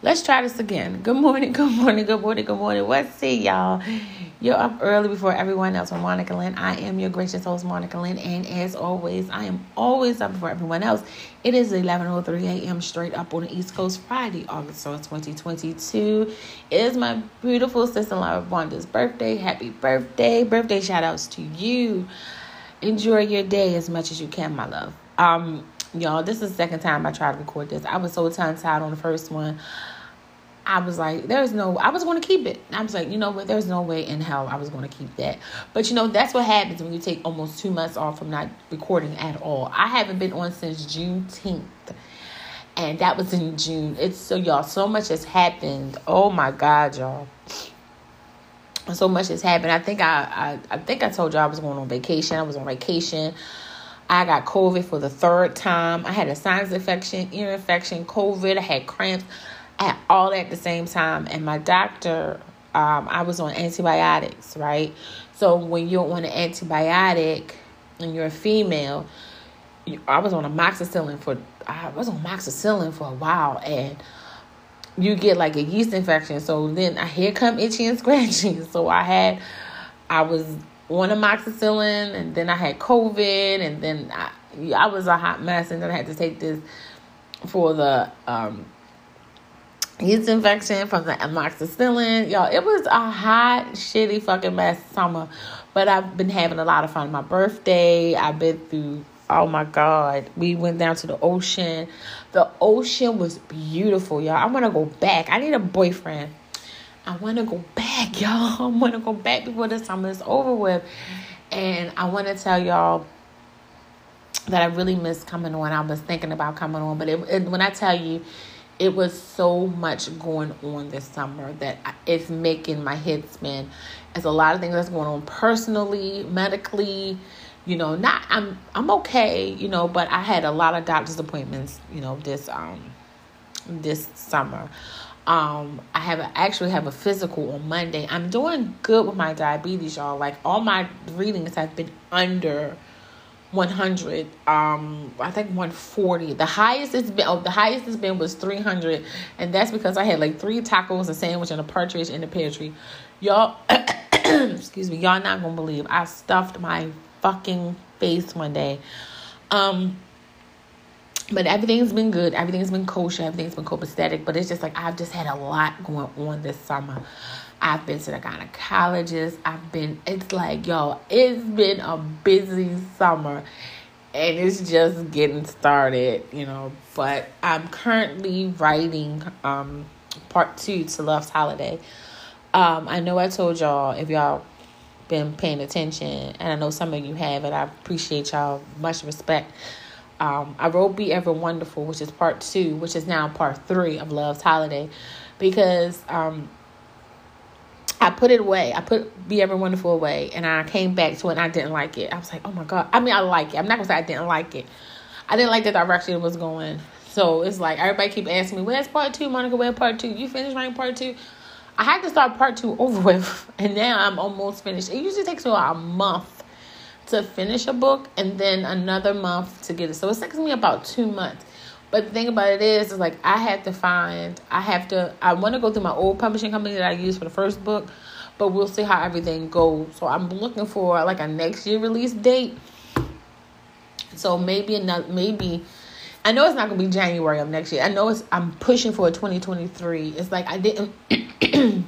Let's try this again. Good morning, good morning, good morning, good morning. Let's see, y'all. You're up early before everyone else with Monica Lynn. I am your gracious host, Monica Lynn, and as always, I am always up before everyone else. It is 11.03 a.m. straight up on the East Coast, Friday, August 1st, 2022. It is my beautiful sister-in-law, Wanda's birthday. Happy birthday. Birthday shout-outs to you. Enjoy your day as much as you can, my love. Um, y'all, this is the second time I tried to record this. I was so tongue-tied on the first one. I was like, there's no, I was going to keep it. I was like, you know what, there's no way in hell I was going to keep that. But you know, that's what happens when you take almost two months off from not recording at all. I haven't been on since Juneteenth. And that was in June. It's so, y'all, so much has happened. Oh my God, y'all. So much has happened. I think I, I, I think I told y'all I was going on vacation. I was on vacation. I got COVID for the third time. I had a sinus infection, ear infection, COVID. I had cramps at all at the same time. And my doctor, um, I was on antibiotics, right? So when you're on an antibiotic and you're a female, you, I was on amoxicillin for I was on amoxicillin for a while, and you get like a yeast infection. So then I here come itchy and scratchy. So I had I was on amoxicillin, and then I had COVID, and then I I was a hot mess, and then I had to take this for the um yeast infection from the amoxicillin. Y'all, it was a hot, shitty fucking mess summer. But I've been having a lot of fun. My birthday, I've been through, oh my God. We went down to the ocean. The ocean was beautiful, y'all. I want to go back. I need a boyfriend. I want to go back, y'all. I want to go back before the summer is over with. And I want to tell y'all that I really miss coming on. I was thinking about coming on, but it, it, when I tell you, it was so much going on this summer that it's making my head spin. There's a lot of things that's going on personally, medically. You know, not I'm I'm okay. You know, but I had a lot of doctor's appointments. You know, this um this summer. Um, I have a, actually have a physical on Monday. I'm doing good with my diabetes, y'all. Like all my readings have been under 100 um i think 140 the highest it's been oh the highest it's been was 300 and that's because i had like three tacos a sandwich and a partridge in the pantry y'all excuse me y'all not gonna believe. I stuffed my fucking face one day um but everything's been good everything's been kosher everything's been copacetic but it's just like i've just had a lot going on this summer I've been to the gynecologist. I've been, it's like, yo, it's been a busy summer and it's just getting started, you know. But I'm currently writing um, part two to Love's Holiday. Um, I know I told y'all, if y'all been paying attention, and I know some of you have, and I appreciate y'all, much respect. Um, I wrote Be Ever Wonderful, which is part two, which is now part three of Love's Holiday, because um, I put it away. I put Be Ever Wonderful away, and I came back to it, and I didn't like it. I was like, oh my god. I mean, I like it. I'm not gonna say I didn't like it. I didn't like the direction it was going. So it's like everybody keep asking me, "Where's part two, Monica? Where's part two? You finished writing part two? I had to start part two over with, and now I'm almost finished. It usually takes me about a month to finish a book, and then another month to get it. So it takes me about two months. But the thing about it is, is like I have to find, I have to, I want to go through my old publishing company that I used for the first book, but we'll see how everything goes. So I'm looking for like a next year release date. So maybe another, maybe, I know it's not gonna be January of next year. I know it's, I'm pushing for a 2023. It's like I didn't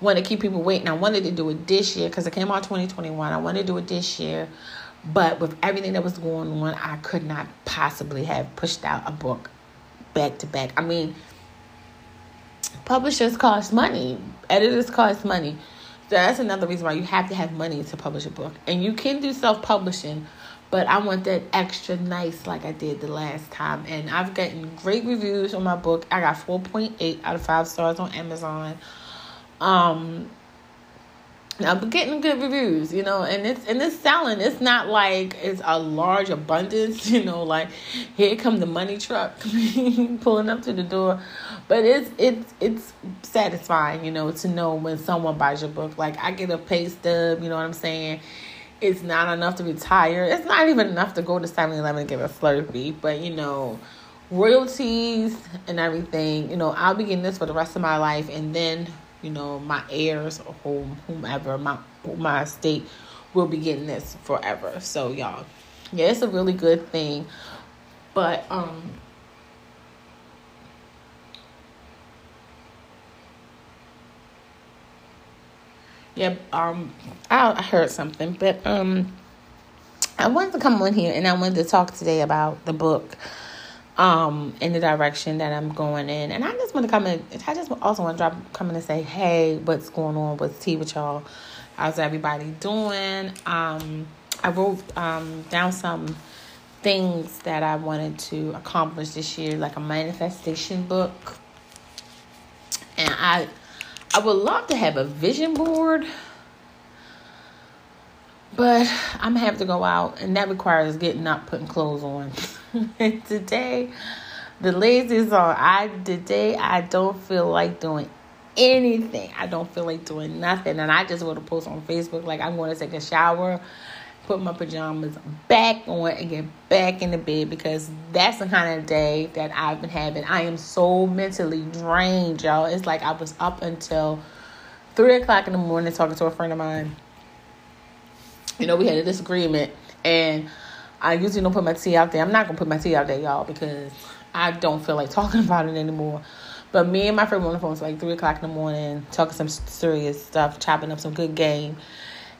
want to keep people waiting. I wanted to do it this year because it came out 2021. I wanted to do it this year but with everything that was going on, I could not possibly have pushed out a book back to back. I mean, publishers cost money, editors cost money. So that's another reason why you have to have money to publish a book. And you can do self publishing, but I want that extra nice like I did the last time. And I've gotten great reviews on my book. I got 4.8 out of 5 stars on Amazon. Um, I'm getting good reviews, you know, and it's and it's selling. It's not like it's a large abundance, you know, like here come the money truck pulling up to the door. But it's it's it's satisfying, you know, to know when someone buys your book. Like I get a pay stub, you know what I'm saying? It's not enough to retire. It's not even enough to go to 7-Eleven and get a Slurpee, but you know, royalties and everything, you know, I'll be getting this for the rest of my life, and then you know my heirs or whom, whomever my my estate will be getting this forever. So y'all, yeah, it's a really good thing, but um. Yep, um, I heard something, but um, I wanted to come on here and I wanted to talk today about the book um, in the direction that I'm going in. And I just want to come in, I just also want to drop, come in and say, hey, what's going on? What's tea with y'all? How's everybody doing? Um, I wrote um, down some things that I wanted to accomplish this year, like a manifestation book. And I, I would love to have a vision board but I'm gonna have to go out, and that requires getting up, putting clothes on. today, the laziest on. I today I don't feel like doing anything. I don't feel like doing nothing, and I just want to post on Facebook like I'm going to take a shower, put my pajamas back on, and get back in the bed because that's the kind of day that I've been having. I am so mentally drained, y'all. It's like I was up until three o'clock in the morning talking to a friend of mine you know, we had a disagreement, and I usually don't put my tea out there. I'm not gonna put my tea out there, y'all, because I don't feel like talking about it anymore. But me and my friend were on the phone. It's like three o'clock in the morning, talking some serious stuff, chopping up some good game.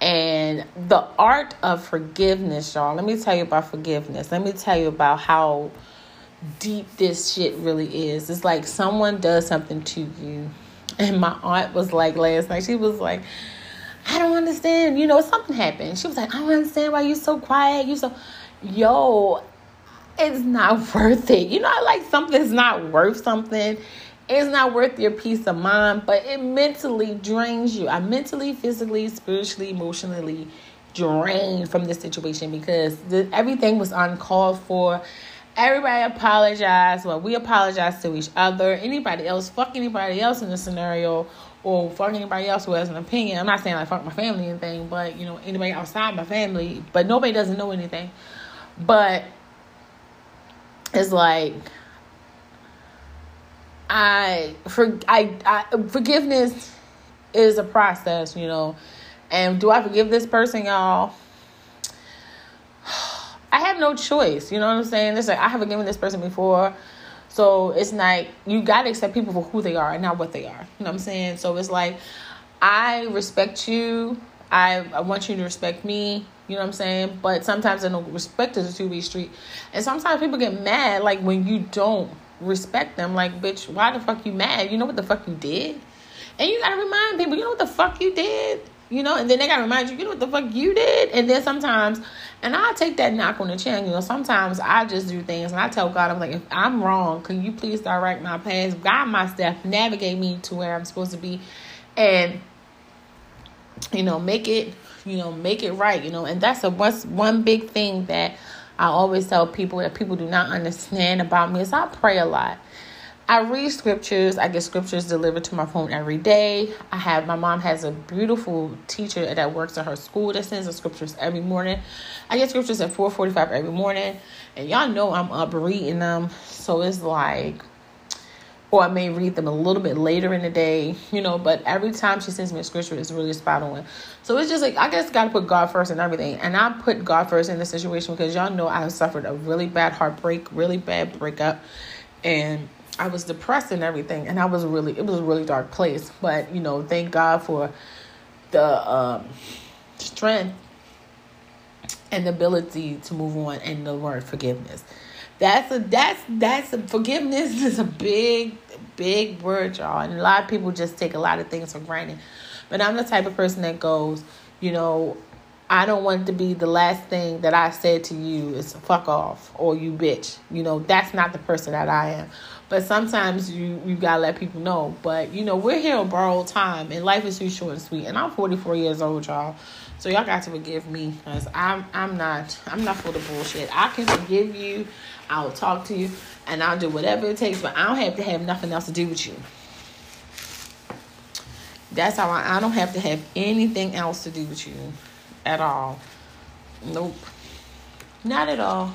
And the art of forgiveness, y'all. Let me tell you about forgiveness. Let me tell you about how deep this shit really is. It's like someone does something to you. And my aunt was like last night, she was like, I don't understand. You know, something happened. She was like, I don't understand why you're so quiet. You so, yo, it's not worth it. You know, like something's not worth something. It's not worth your peace of mind, but it mentally drains you. I mentally, physically, spiritually, emotionally drained from this situation because the, everything was uncalled for. Everybody apologized. Well, we apologized to each other. Anybody else, fuck anybody else in the scenario or fuck anybody else who has an opinion. I'm not saying like fuck my family anything, but you know, anybody outside my family, but nobody doesn't know anything. But it's like I for I, I forgiveness is a process, you know. And do I forgive this person, y'all? I have no choice. You know what I'm saying? It's like I have forgiven this person before. So it's like you gotta accept people for who they are and not what they are. You know what I'm saying? So it's like I respect you. I, I want you to respect me. You know what I'm saying? But sometimes I don't respect a two way street. And sometimes people get mad like when you don't respect them. Like, bitch, why the fuck you mad? You know what the fuck you did? And you gotta remind people, you know what the fuck you did? You know, and then they gotta remind you, you know what the fuck you did? And then sometimes and I take that knock on the chin. You know, sometimes I just do things and I tell God, I'm like, if I'm wrong, can you please direct my path, guide my steps, navigate me to where I'm supposed to be, and you know, make it, you know, make it right. You know, and that's a what's one big thing that I always tell people that people do not understand about me is I pray a lot. I read scriptures. I get scriptures delivered to my phone every day. I have my mom has a beautiful teacher that works at her school that sends the scriptures every morning. I get scriptures at 4:45 every morning, and y'all know I'm up reading them. So it's like or I may read them a little bit later in the day, you know, but every time she sends me a scripture, it's really spot on. So it's just like, I guess got to put God first and everything. And I put God first in this situation because y'all know I suffered a really bad heartbreak, really bad breakup. And I was depressed and everything, and I was really it was a really dark place. But you know, thank God for the um, strength and the ability to move on, and the word forgiveness. That's a that's that's a forgiveness is a big big word, y'all, and a lot of people just take a lot of things for granted. But I'm the type of person that goes, you know, I don't want to be the last thing that I said to you is fuck off or you bitch. You know, that's not the person that I am. But sometimes you you gotta let people know. But you know, we're here on borrowed time and life is too short and sweet. And I'm 44 years old, y'all. So y'all got to forgive me because I'm I'm not I'm not for the bullshit. I can forgive you, I'll talk to you, and I'll do whatever it takes, but I don't have to have nothing else to do with you. That's how I, I don't have to have anything else to do with you at all. Nope. Not at all.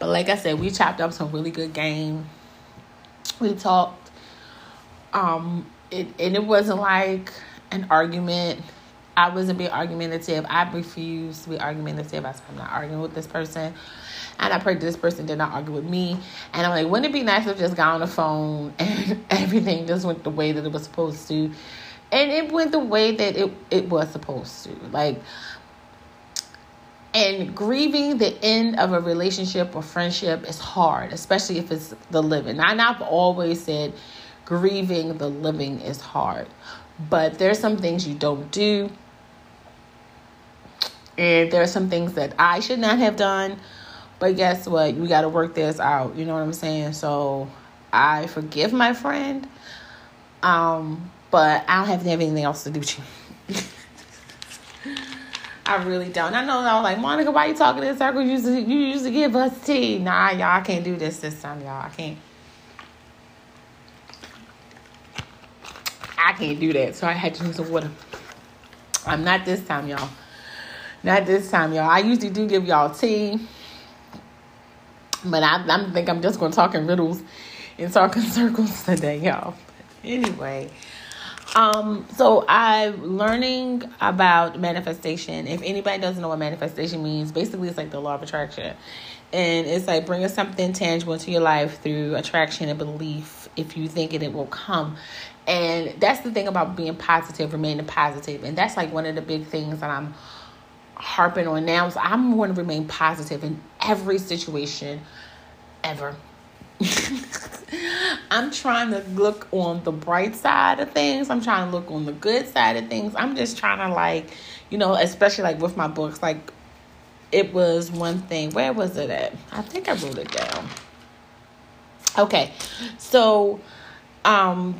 But like I said, we chopped up some really good game. We talked um, it and it wasn't like an argument. I wasn't being argumentative. I refused to be argumentative. I said I'm not arguing with this person. And I prayed this person did not argue with me. And I'm like, wouldn't it be nice if just got on the phone and everything just went the way that it was supposed to? And it went the way that it, it was supposed to. Like and grieving the end of a relationship or friendship is hard, especially if it's the living. And I've always said grieving the living is hard. But there's some things you don't do. And there are some things that I should not have done. But guess what? We got to work this out. You know what I'm saying? So I forgive my friend. Um, but I don't have to have anything else to do you. I really don't. I know I was like, Monica, why you talking in circles? You used to, you used to give us tea. Nah, y'all, I can't do this this time, y'all. I can't. I can't do that. So I had to drink some water. I'm not this time, y'all. Not this time, y'all. I usually do give y'all tea. But I, I think I'm just going to talk in riddles and talk in circles today, y'all. Anyway. Um, so I'm learning about manifestation. If anybody doesn't know what manifestation means, basically it's like the law of attraction. And it's like bringing something tangible to your life through attraction and belief. If you think it, it will come. And that's the thing about being positive, remaining positive. And that's like one of the big things that I'm harping on now. So I'm going to remain positive in every situation ever. I'm trying to look on the bright side of things. I'm trying to look on the good side of things. I'm just trying to like, you know, especially like with my books, like it was one thing. Where was it at? I think I wrote it down. Okay. So um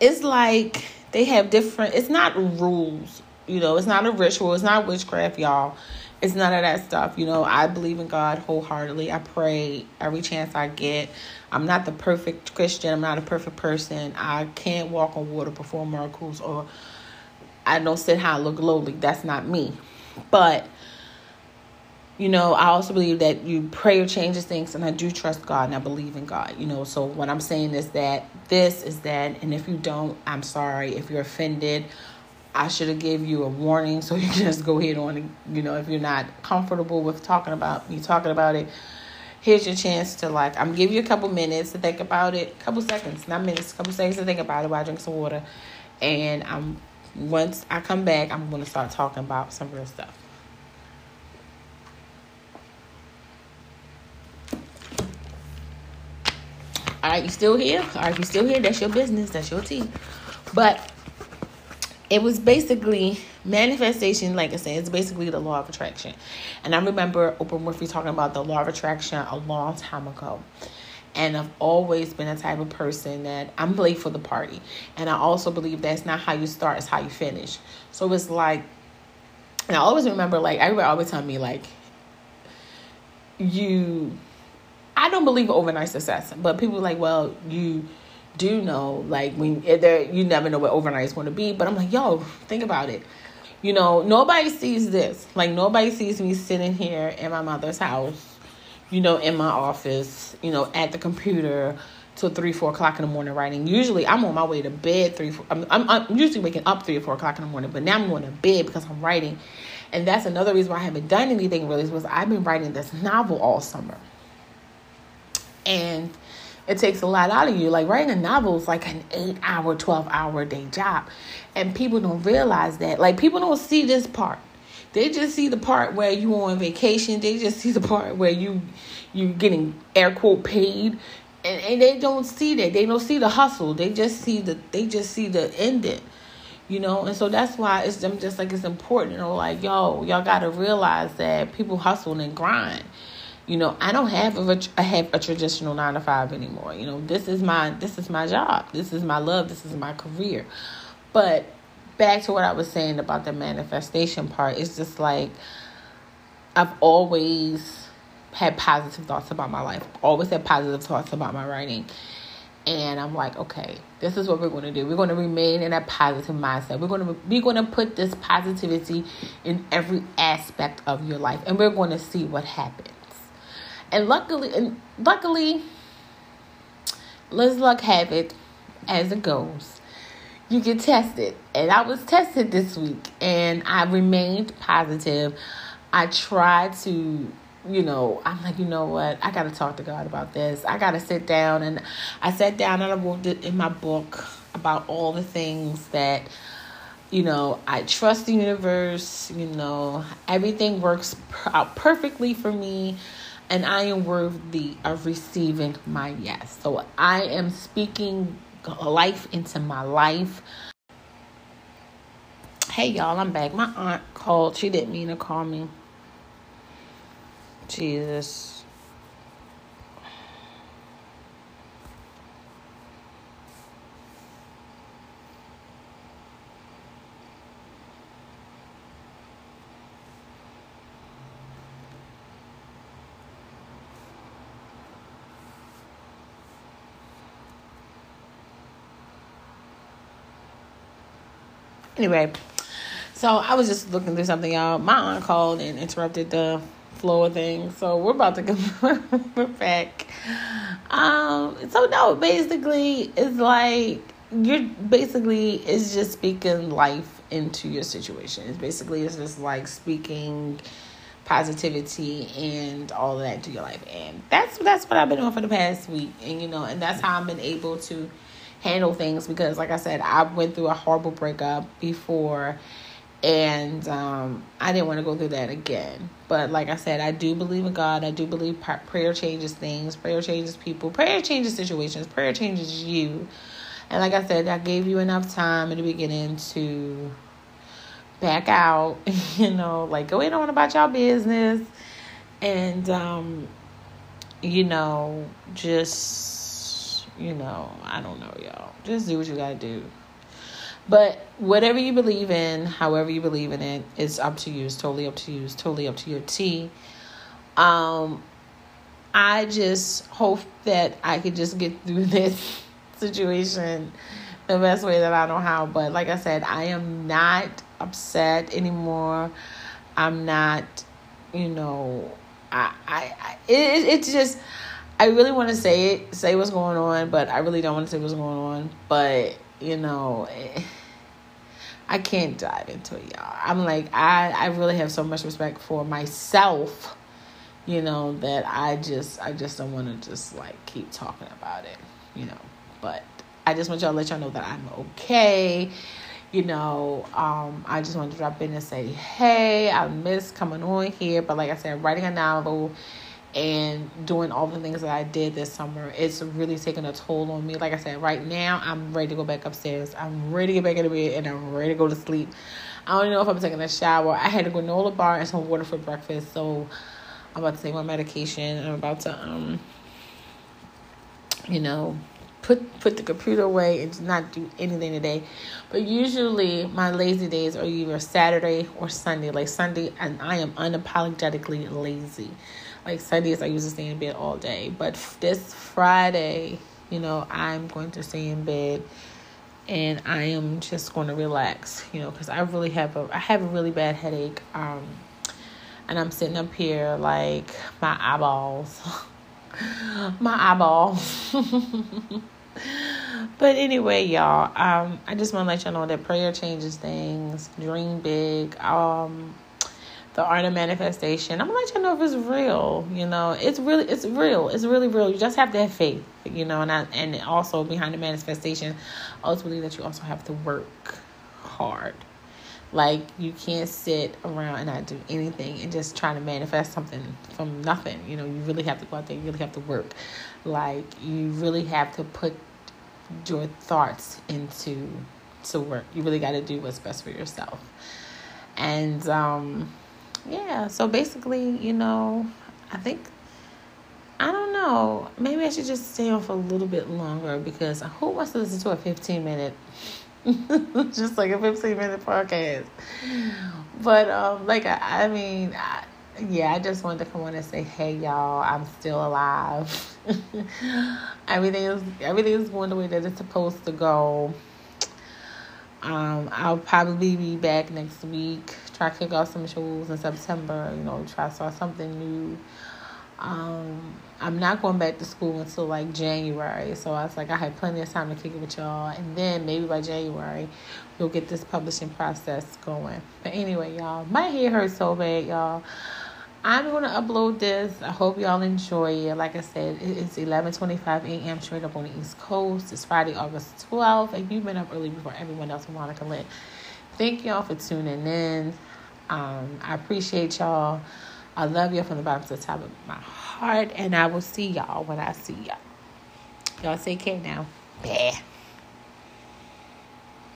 it's like they have different it's not rules, you know, it's not a ritual, it's not witchcraft, y'all it's none of that stuff. You know, I believe in God wholeheartedly. I pray every chance I get. I'm not the perfect Christian. I'm not a perfect person. I can't walk on water, perform miracles, or I don't sit high, look lowly. That's not me. But you know, I also believe that you prayer changes things, and I do trust God and I believe in God. You know, so what I'm saying is that this is that, and if you don't, I'm sorry. If you're offended I should have gave you a warning so you can just go ahead on and, you know, if you're not comfortable with talking about me talking about it, here's your chance to like I'm give you a couple minutes to think about it, couple seconds, not minutes, couple seconds to think about it while I drink some water. And I'm once I come back, I'm gonna start talking about some real stuff. All right, you still here? All right, you still here? That's your business. That's your tea. But it was basically manifestation, like I said, it's basically the law of attraction. And I remember Oprah Winfrey talking about the law of attraction a long time ago. And I've always been a type of person that I'm late for the party. And I also believe that's not how you start, it's how you finish. So it's like, and I always remember, like, everybody always tell me, like, you, I don't believe overnight success, but people like, well, you, do know, like when there, you never know what overnight is going to be. But I'm like, yo, think about it. You know, nobody sees this. Like nobody sees me sitting here in my mother's house, you know, in my office, you know, at the computer till three, four o'clock in the morning writing. Usually, I'm on my way to bed three. Four, I'm, I'm, I'm usually waking up three or four o'clock in the morning, but now I'm going to bed because I'm writing, and that's another reason why I haven't done anything really. Is was I've been writing this novel all summer, and it takes a lot out of you. Like writing a novel is like an eight hour, 12 hour day job. And people don't realize that. Like people don't see this part. They just see the part where you on vacation. They just see the part where you you getting air quote paid. And, and they don't see that. They don't see the hustle. They just see the they just see the ending. You know, and so that's why it's I'm just like it's important, you know, like, yo, y'all gotta realize that people hustle and grind you know i don't have a have a traditional 9 to 5 anymore. You know this is my this is my job. This is my love. This is my career. But back to what i was saying about the manifestation part it's just like i've always had positive thoughts about my life. Always had positive thoughts about my writing. And i'm like okay this is what we're going to do. We're going to remain in that positive mindset. We're going to we're going to put this positivity in every aspect of your life. And we're going to see what happens And luckily, and luckily, let's luck have it as it goes. You get tested, and I was tested this week, and I remained positive. I tried to you know, I'm like, you know what? I got to talk to God about this. I got to sit down. And I sat down and I wrote it in my book about all the things that, you know, I trust the universe. You know, everything works out perfectly for me. And I am worthy of receiving my yes. So I am speaking life into my life. Hey, y'all, I'm back. My aunt called. She didn't mean to call me. Jesus. Anyway, so I was just looking through something, y'all. My aunt called and interrupted the flow of things. So we're about to we're back. Um so no, basically it's like you're basically it's just speaking life into your situation. It's basically it's just like speaking positivity and all that to your life. And that's that's what I've been doing for the past week. And you know, and that's how I've been able to handle things because like I said, I went through a horrible breakup before and um, I didn't want to go through that again. But like I said, I do believe in God. I do believe prayer changes things. Prayer changes people. Prayer changes situations. Prayer changes you. And like I said, I gave you enough time in the beginning to back out. You know, like go in on about your business, and um, you know, just you know, I don't know, y'all. Just do what you gotta do. But whatever you believe in, however you believe in it, it's up to you. It's totally up to you. It's totally up to your T. Um, I just hope that I could just get through this situation the best way that I know how. But like I said, I am not upset anymore. I'm not, you know, I, I, I it, it's just, I really want to say it, say what's going on, but I really don't want to say what's going on. But you know, eh, I can't dive into it, y'all. I'm like, I, I really have so much respect for myself, you know, that I just, I just don't want to just like keep talking about it, you know. But I just want y'all to let y'all know that I'm okay. You know, um, I just wanted to drop in and say, hey, I miss coming on here. But like I said, writing a novel and doing all the things that I did this summer, it's really taking a toll on me. Like I said, right now I'm ready to go back upstairs. I'm ready to get back in the bed and I'm ready to go to sleep. I don't know if I'm taking a shower. I had a granola bar and some water for breakfast, so I'm about to take my medication. I'm about to um you know put put the computer away and not do anything today. But usually my lazy days are either Saturday or Sunday. Like Sunday and I am unapologetically lazy. Like Sundays, I usually stay in bed all day. But this Friday, you know, I'm going to stay in bed and I am just going to relax, you know, because I really have a I have a really bad headache. Um, and I'm sitting up here like my eyeballs, my eyeballs. but anyway, y'all, um, I just want to let y'all know that prayer changes things. Dream big. Um, the art of manifestation. I'm gonna let you know if it's real. You know, it's really, it's real. It's really real. You just have to have faith. You know, and I, and also behind the manifestation, ultimately that you also have to work hard. Like you can't sit around and not do anything and just try to manifest something from nothing. You know, you really have to go out there. You really have to work. Like you really have to put your thoughts into to work. You really got to do what's best for yourself. And um yeah, so basically, you know, I think I don't know. Maybe I should just stay on for a little bit longer because who wants to listen to a 15 minute just like a 15 minute podcast. But um like I, I mean, I, yeah, I just wanted to come on and say, "Hey y'all, I'm still alive. everything is everything is going the way that it's supposed to go." Um, I'll probably be back next week. Try to kick off some shows in September. You know, try to start something new. Um, I'm not going back to school until like January. So I was like, I had plenty of time to kick it with y'all. And then maybe by January, we'll get this publishing process going. But anyway, y'all, my hair hurts so bad, y'all. I'm going to upload this. I hope y'all enjoy it. Like I said, it's 11:25 a.m. straight up on the East Coast. It's Friday, August 12th, and you've been up early before everyone else. Monica Lynn. Thank y'all for tuning in. Um, I appreciate y'all. I love y'all from the bottom to the top of my heart, and I will see y'all when I see y'all. Y'all take care now. Bye.